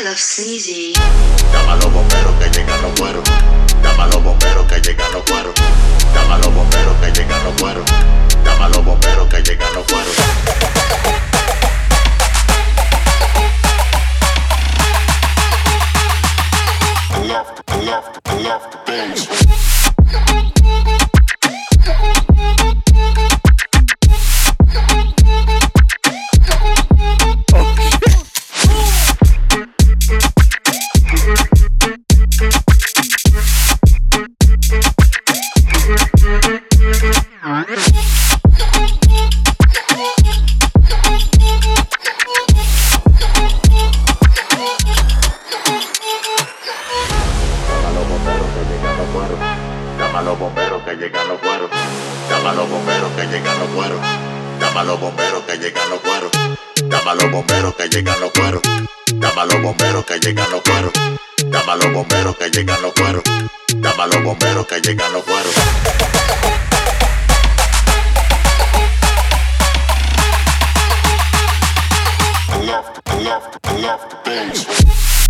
of Sleazy. Llama a los bomberos que llegan los cueros. Llama a los bomberos que llegan los cueros. Llama a los bomberos que llegan los cueros. Llama a los bomberos que llegan los cueros. Llama Los bomberos que llegan los cueros. Llama los bomberos que llegan los cueros. Llama los bomberos que llegan los cueros. Llama los bomberos que llegan los cueros. Llama a los bomberos que llegan los cueros. Llama los bomberos que llegan los cueros. Llama los bomberos que llegan los cueros. left, left, left, bass.